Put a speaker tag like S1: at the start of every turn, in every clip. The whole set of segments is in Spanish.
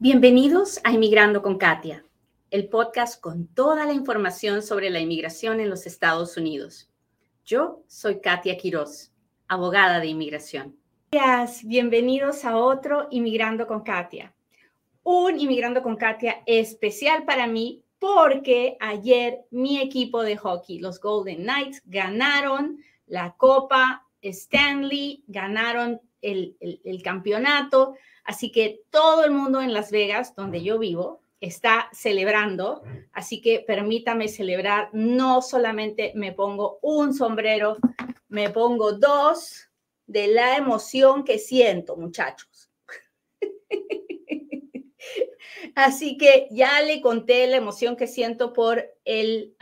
S1: Bienvenidos a Inmigrando con Katia, el podcast con toda la información sobre la inmigración en los Estados Unidos. Yo soy Katia Quiroz, abogada de inmigración. Gracias, bienvenidos a otro Inmigrando con Katia. Un Inmigrando con Katia especial para mí porque ayer mi equipo de hockey, los Golden Knights, ganaron la Copa Stanley, ganaron el, el campeonato Así que todo el mundo en Las Vegas, donde yo vivo, está celebrando. Así que permítame celebrar. No solamente me pongo un sombrero, me pongo dos de la emoción que siento, muchachos. Así que ya le conté la emoción que siento por el,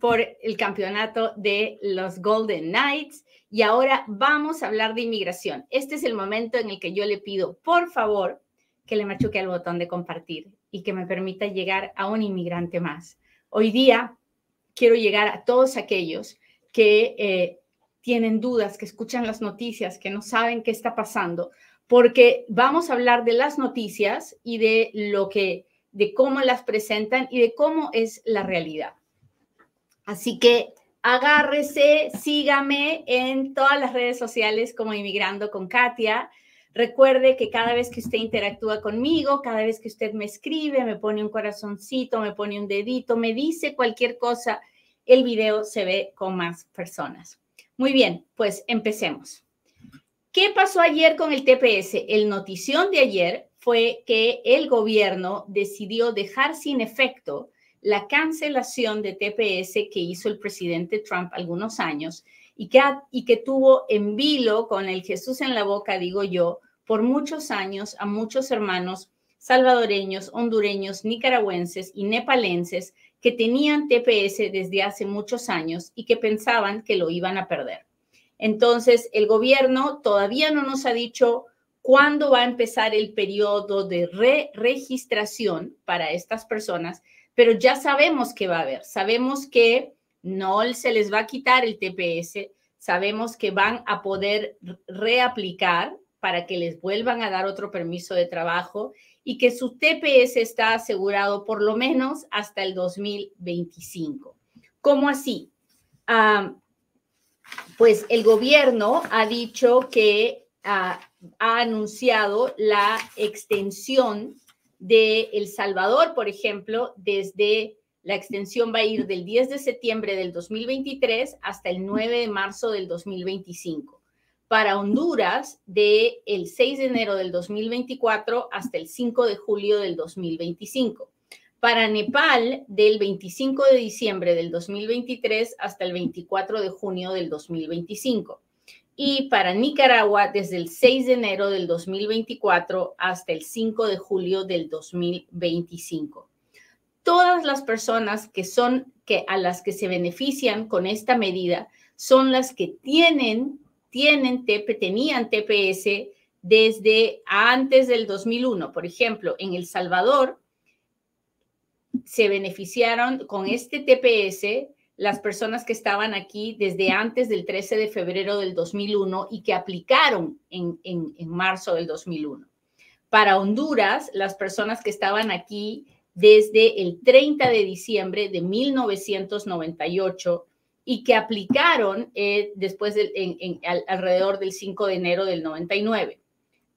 S1: por el campeonato de los Golden Knights. Y ahora vamos a hablar de inmigración. Este es el momento en el que yo le pido, por favor, que le machuque al botón de compartir y que me permita llegar a un inmigrante más. Hoy día quiero llegar a todos aquellos que eh, tienen dudas, que escuchan las noticias, que no saben qué está pasando, porque vamos a hablar de las noticias y de lo que, de cómo las presentan y de cómo es la realidad. Así que agárrese, sígame en todas las redes sociales como Inmigrando con Katia. Recuerde que cada vez que usted interactúa conmigo, cada vez que usted me escribe, me pone un corazoncito, me pone un dedito, me dice cualquier cosa, el video se ve con más personas. Muy bien, pues empecemos. ¿Qué pasó ayer con el TPS? El notición de ayer fue que el gobierno decidió dejar sin efecto la cancelación de TPS que hizo el presidente Trump algunos años y que, y que tuvo en vilo con el Jesús en la boca, digo yo, por muchos años a muchos hermanos salvadoreños, hondureños, nicaragüenses y nepalenses que tenían TPS desde hace muchos años y que pensaban que lo iban a perder. Entonces, el gobierno todavía no nos ha dicho cuándo va a empezar el periodo de re-registración para estas personas pero ya sabemos que va a haber, sabemos que no se les va a quitar el TPS, sabemos que van a poder reaplicar para que les vuelvan a dar otro permiso de trabajo y que su TPS está asegurado por lo menos hasta el 2025. ¿Cómo así? Ah, pues el gobierno ha dicho que ah, ha anunciado la extensión de El Salvador, por ejemplo, desde la extensión va a ir del 10 de septiembre del 2023 hasta el 9 de marzo del 2025. Para Honduras, de el 6 de enero del 2024 hasta el 5 de julio del 2025. Para Nepal, del 25 de diciembre del 2023 hasta el 24 de junio del 2025 y para Nicaragua desde el 6 de enero del 2024 hasta el 5 de julio del 2025. Todas las personas que son que a las que se benefician con esta medida son las que tienen tienen tenían TPS desde antes del 2001. Por ejemplo, en El Salvador se beneficiaron con este TPS las personas que estaban aquí desde antes del 13 de febrero del 2001 y que aplicaron en, marzo del 2001. Para Honduras, las personas que estaban aquí desde el 30 de diciembre de 1998 y que aplicaron eh, después alrededor del 5 de enero del 99.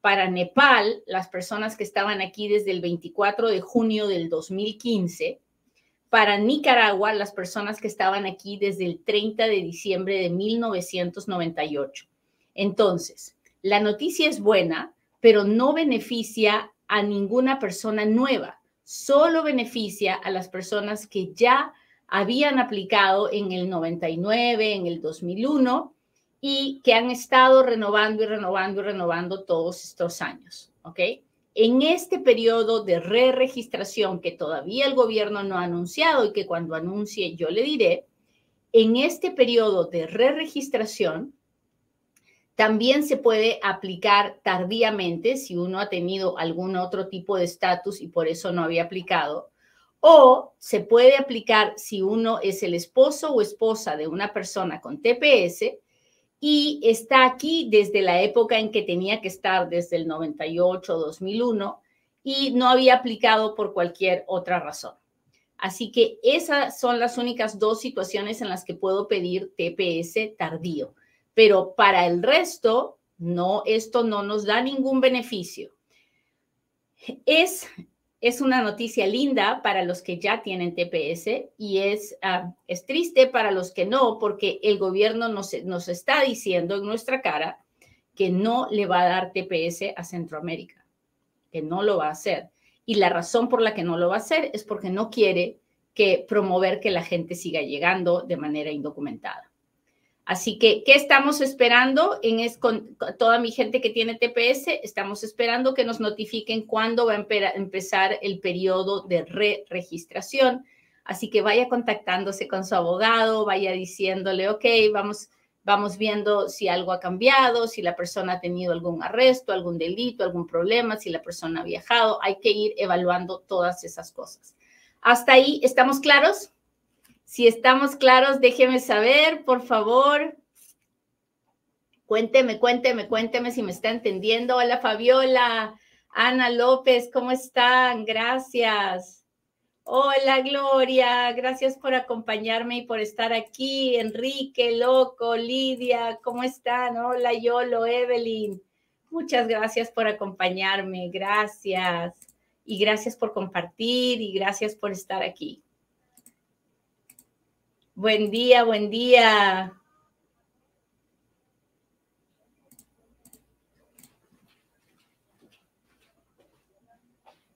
S1: Para Nepal, las personas que estaban aquí desde el 24 de junio del 2015 para Nicaragua, las personas que estaban aquí desde el 30 de diciembre de 1998. Entonces, la noticia es buena, pero no beneficia a ninguna persona nueva, solo beneficia a las personas que ya habían aplicado en el 99, en el 2001 y que han estado renovando y renovando y renovando todos estos años, ¿ok? En este periodo de re-registración que todavía el gobierno no ha anunciado y que cuando anuncie yo le diré, en este periodo de re-registración también se puede aplicar tardíamente si uno ha tenido algún otro tipo de estatus y por eso no había aplicado. O se puede aplicar si uno es el esposo o esposa de una persona con TPS y está aquí desde la época en que tenía que estar, desde el 98, 2001, y no había aplicado por cualquier otra razón. Así que esas son las únicas dos situaciones en las que puedo pedir TPS tardío. Pero para el resto, no, esto no nos da ningún beneficio. Es, es una noticia linda para los que ya tienen TPS y es, ah, es triste para los que no, porque el gobierno nos, nos está diciendo en nuestra cara que no le va a dar TPS a Centroamérica, que no lo va a hacer. Y la razón por la que no lo va a hacer es porque no quiere que promover que la gente siga llegando de manera indocumentada. Así que, ¿qué estamos esperando? En es, toda mi gente que tiene TPS, estamos esperando que nos notifiquen cuándo va a empezar el periodo de re-registración. Así que vaya contactándose con su abogado, vaya diciéndole, ok, vamos, Vamos viendo si algo ha cambiado, si la persona ha tenido algún arresto, algún delito, algún problema, si la persona ha viajado. Hay que ir evaluando todas esas cosas. ¿Hasta ahí estamos claros? Si estamos claros, déjeme saber, por favor. Cuénteme, cuénteme, cuénteme si me está entendiendo. Hola Fabiola, Ana López, ¿cómo están? Gracias. Hola Gloria, gracias por acompañarme y por estar aquí. Enrique, Loco, Lidia, ¿cómo están? Hola Yolo, Evelyn. Muchas gracias por acompañarme, gracias. Y gracias por compartir y gracias por estar aquí. Buen día, buen día.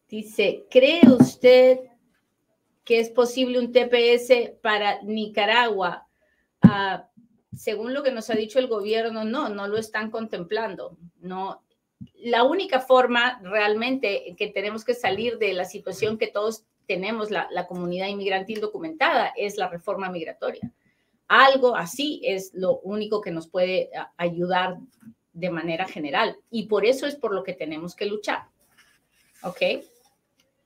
S1: Dice, ¿cree usted que es posible un TPS para Nicaragua. Ah, según lo que nos ha dicho el gobierno, no, no lo están contemplando. No, la única forma realmente que tenemos que salir de la situación que todos tenemos, la, la comunidad inmigrante indocumentada, es la reforma migratoria. Algo así es lo único que nos puede ayudar de manera general y por eso es por lo que tenemos que luchar. ¿Ok?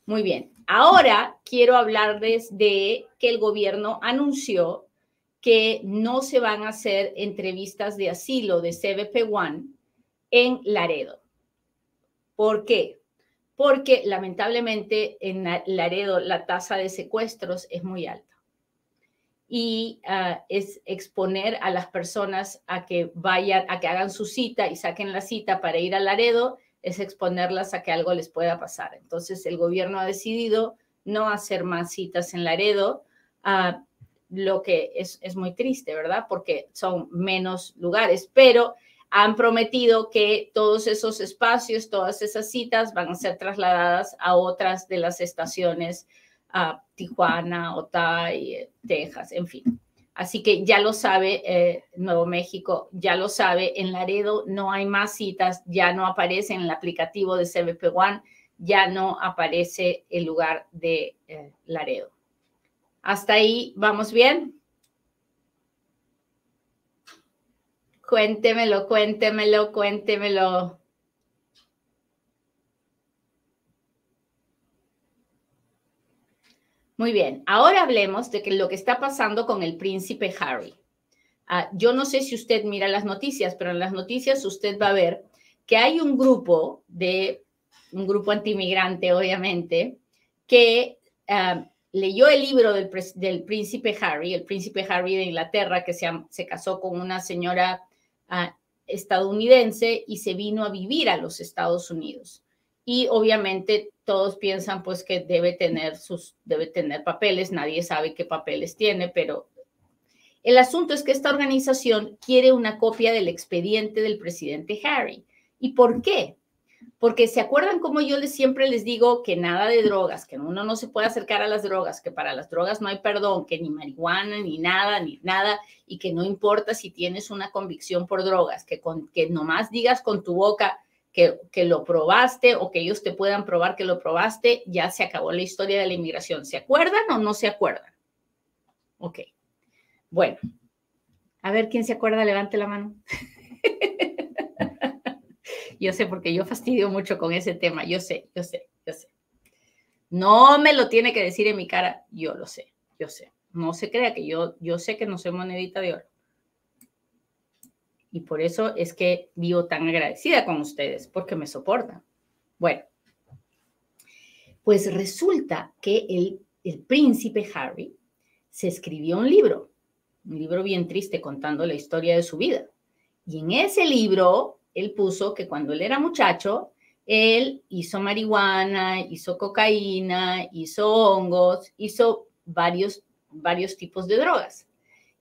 S1: Muy bien. Ahora quiero hablarles de que el gobierno anunció que no se van a hacer entrevistas de asilo de CBP-1 en Laredo. ¿Por qué? Porque lamentablemente en Laredo la tasa de secuestros es muy alta. Y ah, es exponer a las personas a que vayan, a que hagan su cita y saquen la cita para ir a Laredo es exponerlas a que algo les pueda pasar. Entonces, el gobierno ha decidido no hacer más citas en Laredo, uh, lo que es, es muy triste, ¿verdad? Porque son menos lugares, pero han prometido que todos esos espacios, todas esas citas van a ser trasladadas a otras de las estaciones, a Tijuana, Otay, Texas, en fin. Así que ya lo sabe eh, Nuevo México, ya lo sabe, en Laredo no hay más citas, ya no aparece en el aplicativo de CBP One, ya no aparece el lugar de eh, Laredo. Hasta ahí, ¿vamos bien? Cuéntemelo, cuéntemelo, cuéntemelo. Muy bien, ahora hablemos de que lo que está pasando con el príncipe Harry. Ah, yo no sé si usted mira las noticias, pero en las noticias usted va a ver que hay un grupo de, un grupo antimigrante, obviamente, que ah, leyó el libro del, del, príncipe Harry, el príncipe Harry de Inglaterra, que se, se casó con una señora estadounidense y se vino a vivir a los Estados Unidos y obviamente todos piensan pues que debe tener sus debe tener papeles, nadie sabe qué papeles tiene, pero el asunto es que esta organización quiere una copia del expediente del presidente Harry. ¿Y por qué? Porque se acuerdan como yo les siempre les digo que nada de drogas, que uno no se puede acercar a las drogas, que para las drogas no hay perdón, que ni marihuana, ni nada, ni nada, y que no importa si tienes una convicción por drogas, que, con, que nomás digas con tu boca, que, lo probaste o que ellos te puedan probar que lo probaste, ya se acabó la historia de la inmigración. ¿Se acuerdan o no se acuerdan? Ok. Bueno, a ver quién se acuerda, levante la mano. yo sé, porque yo fastidio mucho con ese tema. Yo sé, yo sé, yo sé. No me lo tiene que decir en mi cara, yo lo sé, yo sé. No se crea que yo, yo sé que no soy monedita de oro. Y por eso es que vivo tan agradecida con ustedes, porque me soportan. Bueno, Pues resulta que el, el príncipe Harry se escribió un libro, un libro bien triste contando la historia de su vida. Y en ese libro, él puso que cuando él era muchacho, él hizo marihuana, hizo cocaína, hizo hongos, hizo varios, varios tipos de drogas.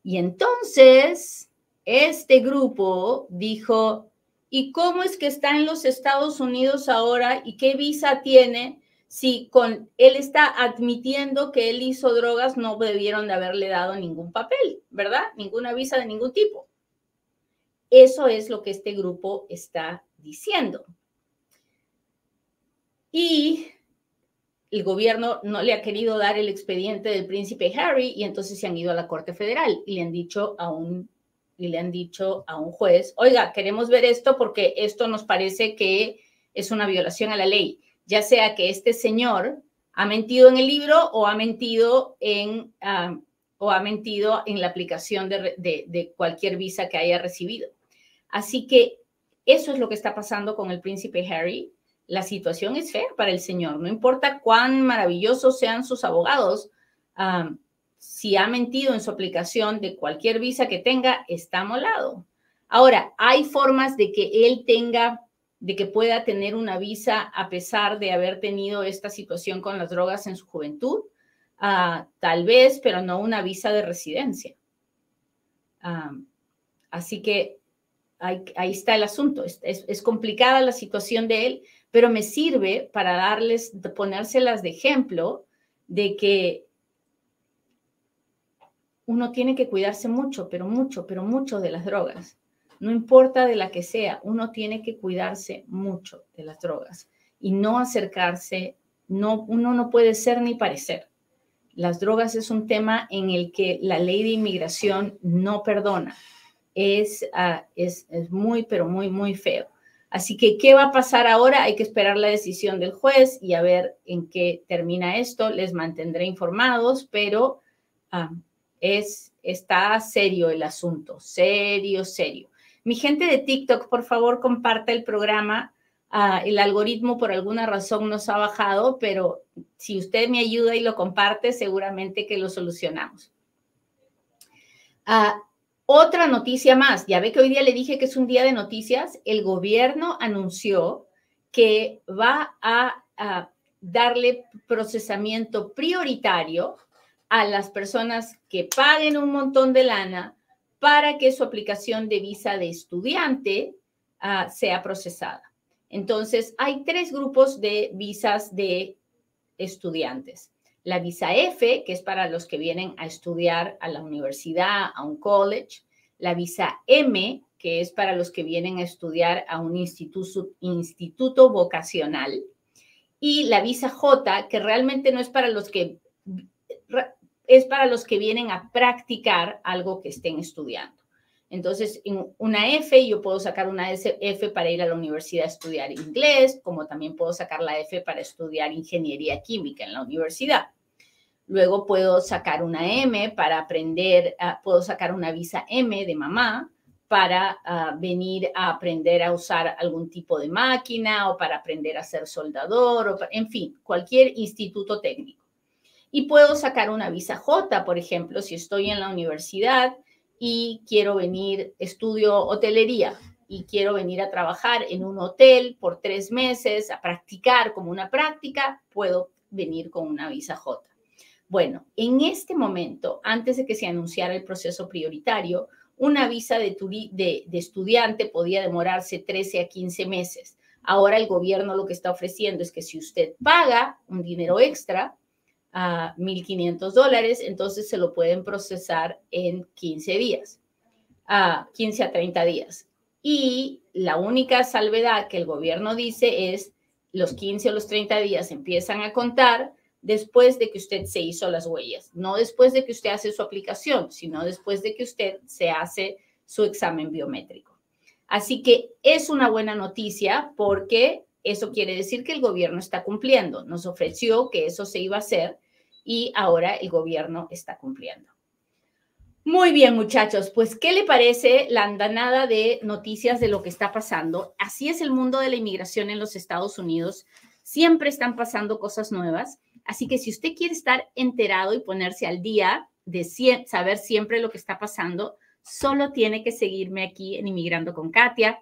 S1: Y entonces, este grupo dijo, ¿y cómo es que está en los Estados Unidos ahora y qué visa tiene? Si con él está admitiendo que él hizo drogas, no debieron de haberle dado ningún papel, ¿verdad? Ninguna visa de ningún tipo. Eso es lo que este grupo está diciendo. Y el gobierno no le ha querido dar el expediente del príncipe Harry y entonces se han ido a la Corte Federal y le han dicho a un y le han dicho a un juez, oiga, queremos ver esto porque esto nos parece que es una violación a la ley, ya sea que este señor ha mentido en el libro o ha mentido en, ah, o ha mentido en la aplicación de, de cualquier visa que haya recibido. Así que eso es lo que está pasando con el príncipe Harry. La situación es fea para el señor, no importa cuán maravillosos sean sus abogados. si ha mentido en su aplicación de cualquier visa que tenga, está molado. Ahora, hay formas de que él tenga, de que pueda tener una visa a pesar de haber tenido esta situación con las drogas en su juventud. Ah, tal vez, pero no una visa de residencia. así que ahí, está el asunto. Es, complicada la situación de él, pero me sirve para darles, ponérselas de ejemplo de que uno tiene que cuidarse mucho, pero mucho, pero mucho de las drogas. No importa de la que sea, uno tiene que cuidarse mucho de las drogas y no acercarse, no, uno no puede ser ni parecer. Las drogas es un tema en el que la ley de inmigración no perdona Ah, es, es, muy, pero muy, muy feo. Así que, ¿qué va a pasar ahora? Hay que esperar la decisión del juez y a ver en qué termina esto. Les mantendré informados, pero ah, es, está serio el asunto, serio, serio. Mi gente de TikTok, por favor, comparta el programa. Ah, el algoritmo por alguna razón nos ha bajado, pero si usted me ayuda y lo comparte, seguramente que lo solucionamos. Otra noticia más, ya ve que hoy día le dije que es un día de noticias, el gobierno anunció que va a, darle procesamiento prioritario a las personas que paguen un montón de lana para que su aplicación de visa de estudiante ah, sea procesada. Entonces, hay tres grupos de visas de estudiantes la visa F, que es para los que vienen a estudiar a la universidad, a un college, la visa M, que es para los que vienen a estudiar a un instituto, vocacional, y la visa J, que realmente no es para los que es para los que vienen a practicar algo que estén estudiando. Entonces, en una F, yo puedo sacar una F para ir a la universidad a estudiar inglés, como también puedo sacar la F para estudiar ingeniería química en la universidad. Luego puedo sacar una M para aprender, ah, puedo sacar una visa M de mamá para ah, venir a aprender a usar algún tipo de máquina o para aprender a ser soldador, o en fin, cualquier instituto técnico. Y puedo sacar una visa J, por ejemplo, si estoy en la universidad y quiero venir, estudio hotelería y quiero venir a trabajar en un hotel por tres meses, a practicar como una práctica, puedo venir con una visa J. Bueno, en este momento, antes de que se anunciara el proceso prioritario, una visa de, estudiante podía demorarse 13 a 15 meses. Ahora el gobierno lo que está ofreciendo es que si usted paga un dinero extra, a 1.500 dólares, entonces se lo pueden procesar en 15 días, a 15 a 30 días. Y la única salvedad que el gobierno dice es los 15 o los 30 días empiezan a contar después de que usted se hizo las huellas, no después de que usted hace su aplicación, sino después de que usted se hace su examen biométrico. Así que es una buena noticia porque eso quiere decir que el gobierno está cumpliendo. Nos ofreció que eso se iba a hacer y ahora el gobierno está cumpliendo. Muy bien, muchachos, pues, ¿qué le parece la andanada de noticias de lo que está pasando? Así es el mundo de la inmigración en los Estados Unidos Siempre están pasando cosas nuevas. Así que si usted quiere estar enterado y ponerse al día de saber siempre lo que está pasando, solo tiene que seguirme aquí en Inmigrando con Katia.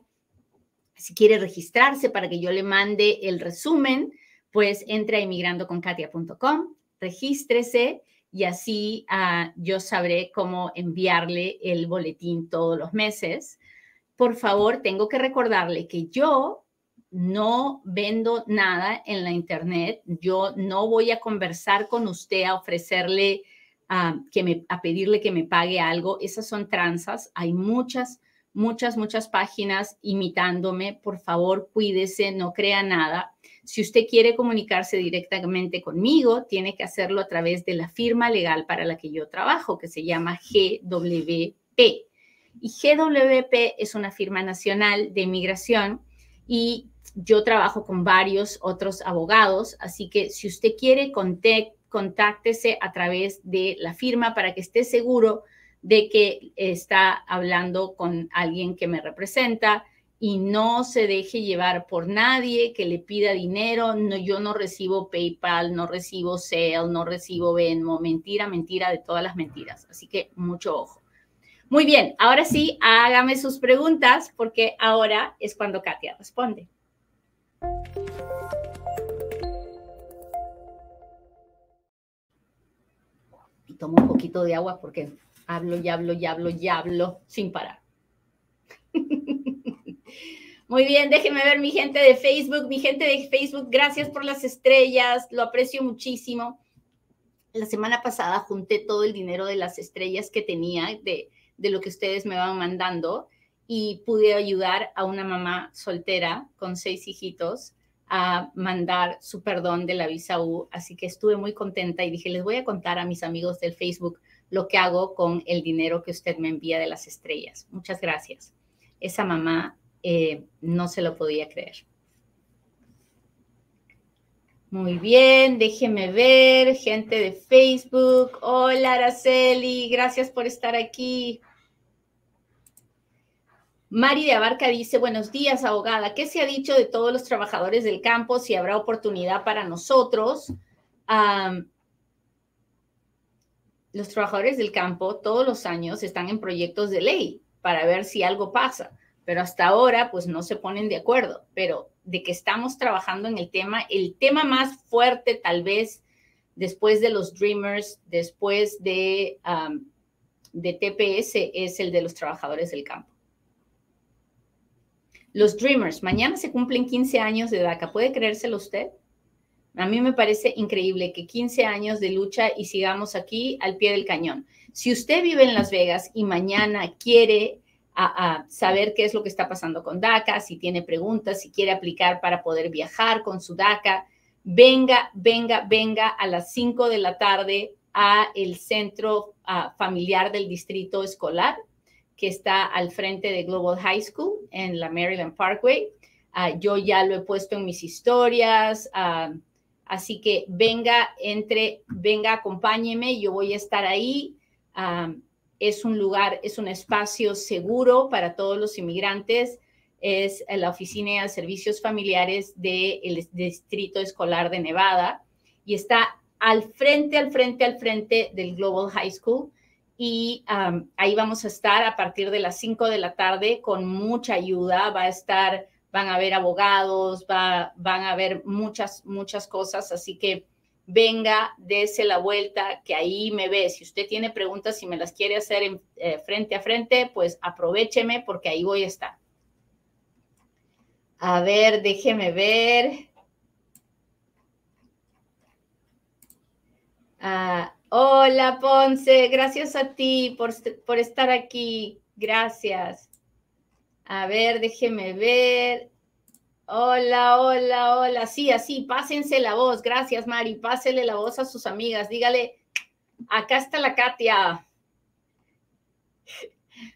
S1: Si quiere registrarse para que yo le mande el resumen, pues entre a inmigrandoconkatia.com, regístrese y así uh, yo sabré cómo enviarle el boletín todos los meses. Por favor, tengo que recordarle que yo no vendo nada en la internet, yo no voy a conversar con usted a ofrecerle a, que me, a pedirle que me pague algo. Esas son tranzas. Hay muchas, muchas, muchas páginas imitándome. Por favor, cuídese, no crea nada. Si usted quiere comunicarse directamente conmigo, tiene que hacerlo a través de la firma legal para la que yo trabajo, que se llama GWP. Y GWP es una firma nacional de inmigración y yo trabajo con varios otros abogados, así que si usted quiere contáctese a través de la firma para que esté seguro de que está hablando con alguien que me representa y no se deje llevar por nadie que le pida dinero. No, yo no recibo PayPal, no recibo Sale, no recibo Venmo, mentira, mentira de todas las mentiras. Así que mucho ojo. Muy bien, ahora sí, hágame sus preguntas porque ahora es cuando Katia responde. tomo un poquito de agua porque hablo y hablo y hablo y hablo sin parar. Muy bien, déjenme ver mi gente de Facebook, mi gente de Facebook, gracias por las estrellas, lo aprecio muchísimo. La semana pasada junté todo el dinero de las estrellas que tenía, de, de lo que ustedes me van mandando, y pude ayudar a una mamá soltera con seis hijitos a mandar su perdón de la visa U, así que estuve muy contenta y dije, les voy a contar a mis amigos del Facebook lo que hago con el dinero que usted me envía de las estrellas. Muchas gracias. Esa mamá eh, no se lo podía creer. Muy bien, déjeme ver, gente de Facebook. Hola, Araceli, gracias por estar aquí. Mari de Abarca dice, buenos días, abogada. ¿Qué se ha dicho de todos los trabajadores del campo? Si habrá oportunidad para nosotros. los trabajadores del campo todos los años están en proyectos de ley para ver si algo pasa, pero hasta ahora pues no se ponen de acuerdo. Pero de que estamos trabajando en el tema, el tema más fuerte tal vez después de los Dreamers, después de, de TPS, es el de los trabajadores del campo. Los Dreamers, mañana se cumplen 15 años de DACA. ¿Puede creérselo usted? A mí me parece increíble que 15 años de lucha y sigamos aquí al pie del cañón. Si usted vive en Las Vegas y mañana quiere saber qué es lo que está pasando con DACA, si tiene preguntas, si quiere aplicar para poder viajar con su DACA, venga, venga, venga a las 5 de la tarde a el centro familiar del distrito escolar que está al frente de Global High School en la Maryland Parkway. Ah, yo ya lo he puesto en mis historias, ah, así que venga, entre, venga, acompáñeme, yo voy a estar ahí. Ah, es un lugar, es un espacio seguro para todos los inmigrantes. Es la Oficina de Servicios Familiares del Distrito Escolar de Nevada y está al frente, al frente, al frente del Global High School y ahí vamos a estar a partir de las 5 de la tarde con mucha ayuda. Va a estar, van a haber abogados, va, van a haber muchas, muchas cosas. Así que venga, dése la vuelta, que ahí me ve. Si usted tiene preguntas, si me las quiere hacer eh, frente a frente, pues aprovecheme porque ahí voy a estar. A ver, déjeme ver. Ah, Hola, Ponce, gracias a ti por, por estar aquí. Gracias. A ver, déjeme ver. Hola, hola, hola. Sí, así, pásense la voz. Gracias, Mari. Pásele la voz a sus amigas. Dígale, acá está la Katia.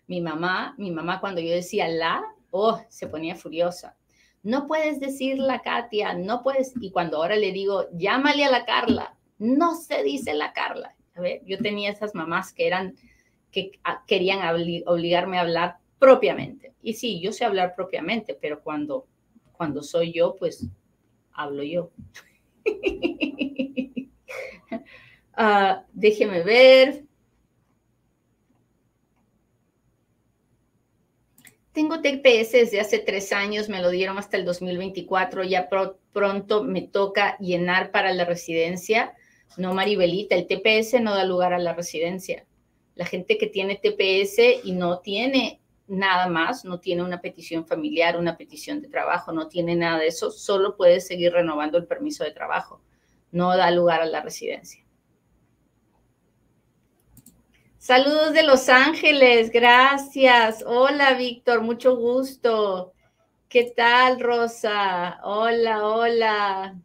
S1: Mi mamá, mi mamá cuando yo decía la, oh, se ponía furiosa. No puedes decir la Katia, no puedes. Y cuando ahora le digo, llámale a la Carla, no se dice la Carla. A ver, yo tenía esas mamás que eran, que ah, querían obligarme a hablar propiamente. Y sí, yo sé hablar propiamente, pero cuando, cuando soy yo, pues hablo yo. Ah, déjeme ver. Tengo TPS desde hace tres años, me lo dieron hasta el 2024, ya pronto me toca llenar para la residencia. No, Maribelita, el TPS no da lugar a la residencia. La gente que tiene TPS y no tiene nada más, no tiene una petición familiar, una petición de trabajo, no tiene nada de eso, solo puede seguir renovando el permiso de trabajo. No da lugar a la residencia. Saludos de Los Ángeles, gracias. Hola, Víctor, mucho gusto. ¿Qué tal, Rosa? Hola, hola.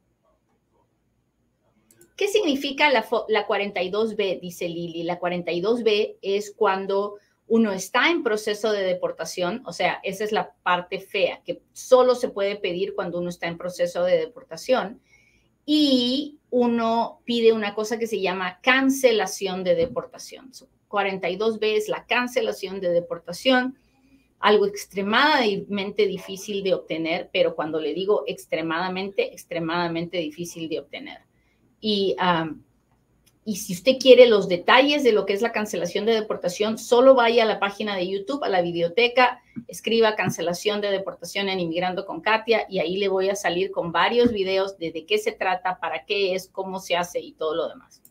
S1: ¿Qué significa la, la 42B? Dice Lili. La 42B es cuando uno está en proceso de deportación, o sea, esa es la parte fea, que solo se puede pedir cuando uno está en proceso de deportación. Y uno pide una cosa que se llama cancelación de deportación. 42B es la cancelación de deportación, algo extremadamente difícil de obtener, pero cuando le digo extremadamente, extremadamente difícil de obtener. Y, y si usted quiere los detalles de lo que es la cancelación de deportación, solo vaya a la página de YouTube, a la biblioteca, escriba cancelación de deportación en Inmigrando con Katia y ahí le voy a salir con varios videos de qué se trata, para qué es, cómo se hace y todo lo demás.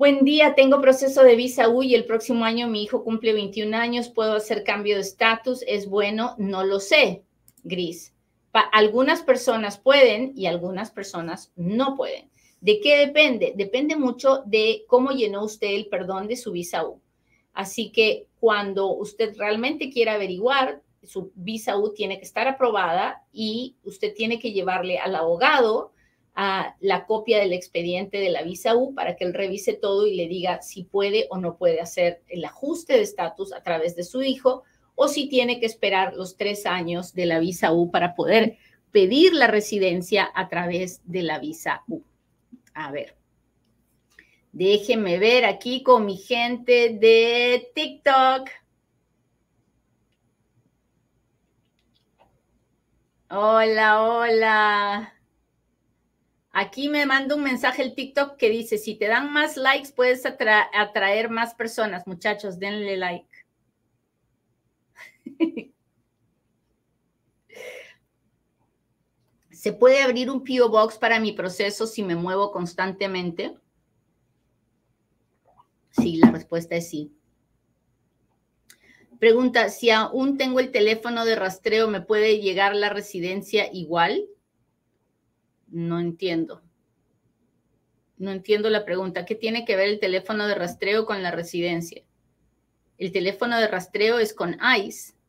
S1: Buen día, tengo proceso de visa U y el próximo año mi hijo cumple 21 años, ¿puedo hacer cambio de estatus? ¿Es bueno? No lo sé, Gris. algunas personas pueden y algunas personas no pueden. ¿De qué depende? Depende mucho de cómo llenó usted el perdón de su visa U. Así que cuando usted realmente quiera averiguar, su visa U tiene que estar aprobada y usted tiene que llevarle al abogado a la copia del expediente de la visa U para que él revise todo y le diga si puede o no puede hacer el ajuste de estatus a través de su hijo o si tiene que esperar los tres años de la visa U para poder pedir la residencia a través de la visa U. A ver, déjenme ver aquí con mi gente de TikTok. Hola, hola. Aquí me manda un mensaje el TikTok que dice, si te dan más likes, puedes atraer más personas. Muchachos, denle like. ¿Se puede abrir un PO Box para mi proceso si me muevo constantemente? Sí, la respuesta es sí. Pregunta, si aún tengo el teléfono de rastreo, ¿me puede llegar la residencia igual? No entiendo. No entiendo la pregunta. ¿Qué tiene que ver el teléfono de rastreo con la residencia? El teléfono de rastreo es con ICE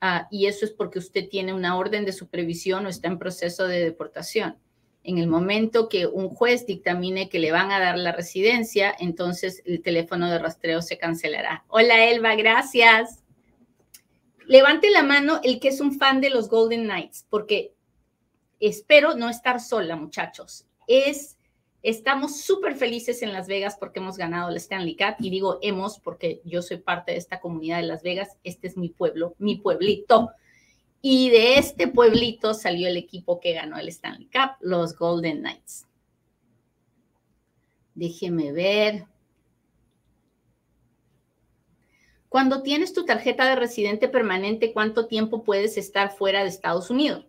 S1: ah, y eso es porque usted tiene una orden de supervisión o está en proceso de deportación. En el momento que un juez dictamine que le van a dar la residencia, entonces el teléfono de rastreo se cancelará. Hola Elba, gracias. Levante la mano el que es un fan de los Golden Knights, porque espero no estar sola, muchachos. Es, estamos súper felices en Las Vegas porque hemos ganado el Stanley Cup y digo hemos porque yo soy parte de esta comunidad de Las Vegas. Este es mi pueblo, mi pueblito. Y de este pueblito salió el equipo que ganó el Stanley Cup, los Golden Knights. Déjeme ver. Cuando tienes tu tarjeta de residente permanente, ¿cuánto tiempo puedes estar fuera de Estados Unidos?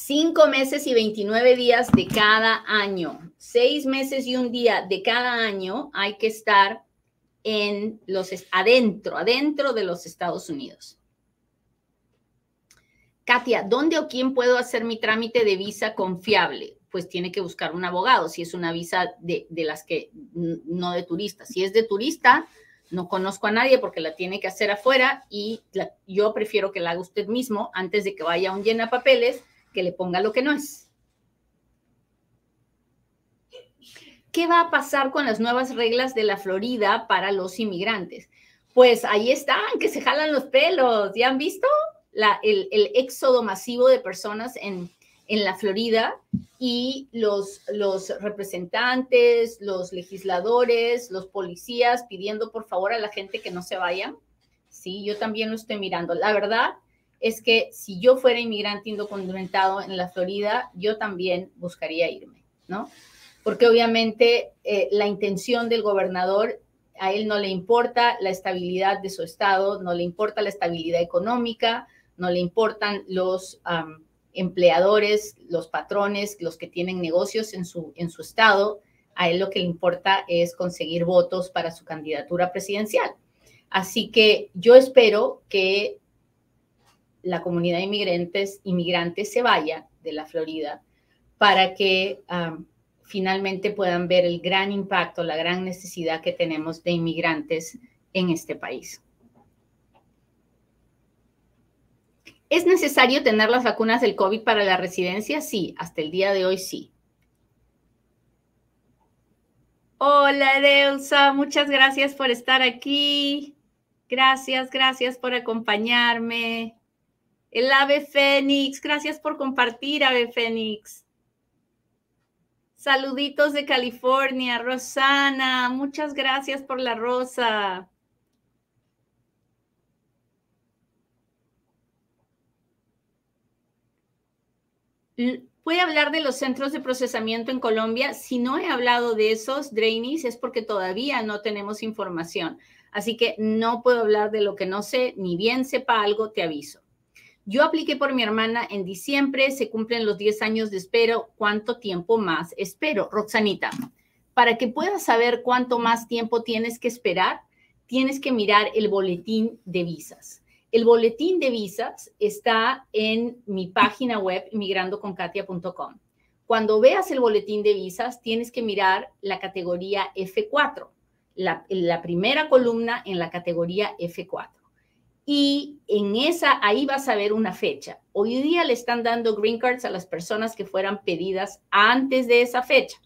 S1: Cinco meses y 29 días de cada año. Seis meses y un día de cada año hay que estar en los adentro, adentro de los Estados Unidos. Katia, ¿dónde o quién puedo hacer mi trámite de visa confiable? Pues tiene que buscar un abogado, si es una visa de, las que no de turista. Si es de turista, no conozco a nadie porque la tiene que hacer afuera y yo prefiero que la haga usted mismo antes de que vaya a un llena papeles que le ponga lo que no es. ¿Qué va a pasar con las nuevas reglas de la Florida para los inmigrantes? Pues ahí están, que se jalan los pelos. ¿Ya han visto el, éxodo masivo de personas en, en la Florida y los, los representantes, los legisladores, los policías pidiendo por favor a la gente que no se vayan? Sí, yo también lo estoy mirando. La verdad, es que si yo fuera inmigrante indocumentado en la Florida, yo también buscaría irme, ¿no? Porque obviamente eh, la intención del gobernador, a él no le importa la estabilidad de su estado, no le importa la estabilidad económica, no le importan los empleadores, los patrones, los que tienen negocios en su, en su estado. A él lo que le importa es conseguir votos para su candidatura presidencial. Así que yo espero que la comunidad de inmigrantes, inmigrantes se vaya de la Florida para que finalmente puedan ver el gran impacto, la gran necesidad que tenemos de inmigrantes en este país. ¿Es necesario tener las vacunas del COVID para la residencia? Sí, hasta el día de hoy sí. Hola, Delsa, muchas gracias por estar aquí. Gracias, gracias por acompañarme. El ave fénix, gracias por compartir, ave fénix. Saluditos de California, Rosana, muchas gracias por la rosa. A hablar de los centros de procesamiento en Colombia. Si no he hablado de esos, Drainis, es porque todavía no tenemos información. Así que no puedo hablar de lo que no sé, ni bien sepa algo, te aviso. Yo apliqué por mi hermana en diciembre, se cumplen los 10 años de espera. ¿Cuánto tiempo más espero? Roxanita, para que puedas saber cuánto más tiempo tienes que esperar, tienes que mirar el boletín de visas. El boletín de visas está en mi página web inmigrandoconkatia.com. Cuando veas el boletín de visas, tienes que mirar la categoría F4, la, la primera columna en la categoría F4 y en esa, ahí vas a ver una fecha. Hoy día le están dando green cards a las personas que fueran pedidas antes de esa fecha.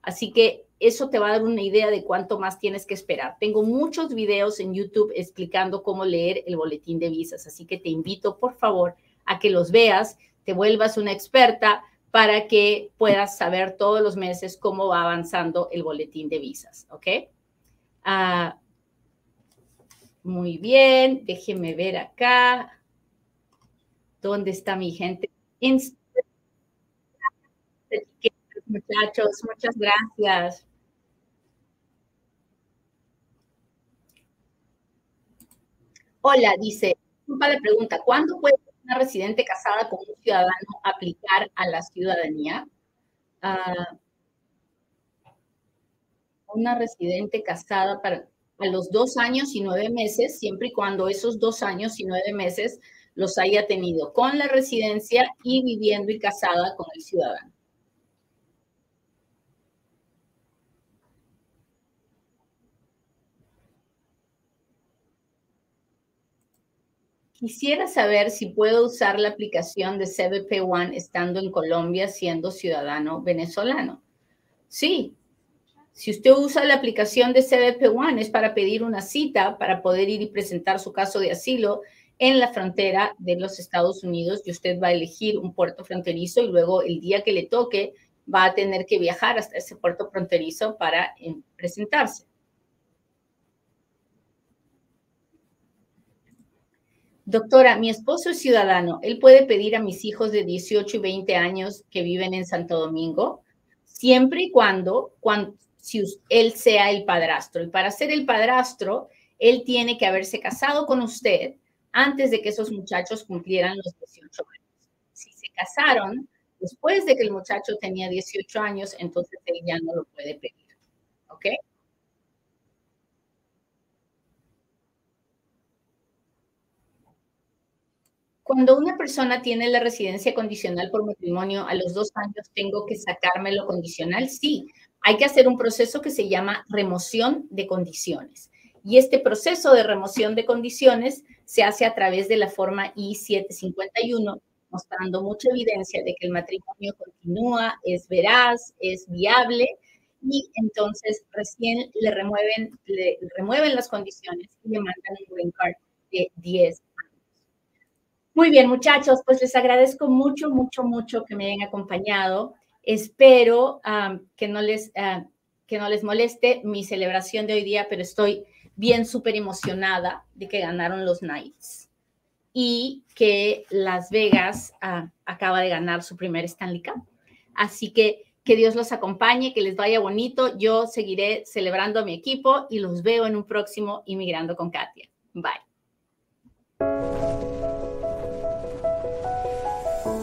S1: Así que eso te va a dar una idea de cuánto más tienes que esperar. Tengo muchos videos en YouTube explicando cómo leer el boletín de visas, así que te invito, por favor, a que los veas, te vuelvas una experta para que puedas saber todos los meses cómo va avanzando el boletín de visas, ¿ok? Uh, muy bien, déjenme ver acá. ¿Dónde está mi gente? Muchachos, muchas gracias. Hola, dice, la pregunta, ¿cuándo puede una residente casada con un ciudadano aplicar a la ciudadanía? Ah, una residente casada para a los dos años y nueve meses, siempre y cuando esos dos años y nueve meses los haya tenido con la residencia y viviendo y casada con el ciudadano. Quisiera saber si puedo usar la aplicación de CBP One estando en Colombia siendo ciudadano venezolano. Sí, si usted usa la aplicación de CBP One es para pedir una cita para poder ir y presentar su caso de asilo en la frontera de los Estados Unidos y usted va a elegir un puerto fronterizo y luego el día que le toque va a tener que viajar hasta ese puerto fronterizo para eh, presentarse. Doctora, mi esposo es ciudadano. ¿Él puede pedir a mis hijos de 18 y 20 años que viven en Santo Domingo? Siempre y cuando, cuando si él sea el padrastro. Y para ser el padrastro, él tiene que haberse casado con usted antes de que esos muchachos cumplieran los 18 años. Si se casaron después de que el muchacho tenía 18 años, entonces él ya no lo puede pedir. ¿Ok? Cuando una persona tiene la residencia condicional por matrimonio, a los dos años tengo que sacármelo condicional, sí, hay que hacer un proceso que se llama remoción de condiciones. Y este proceso de remoción de condiciones se hace a través de la forma I-751, mostrando mucha evidencia de que el matrimonio continúa, es veraz, es viable y entonces recién le remueven, le remueven las condiciones y le mandan un green card de 10 años. Muy bien, muchachos, pues les agradezco mucho, mucho, mucho que me hayan acompañado. Espero que, no les, que no les moleste mi celebración de hoy día, pero estoy bien súper emocionada de que ganaron los Knights. y que Las Vegas ah, acaba de ganar su primer Stanley Cup. Así que que Dios los acompañe, que les vaya bonito. Yo seguiré celebrando a mi equipo y los veo en un próximo Inmigrando con Katia. Bye.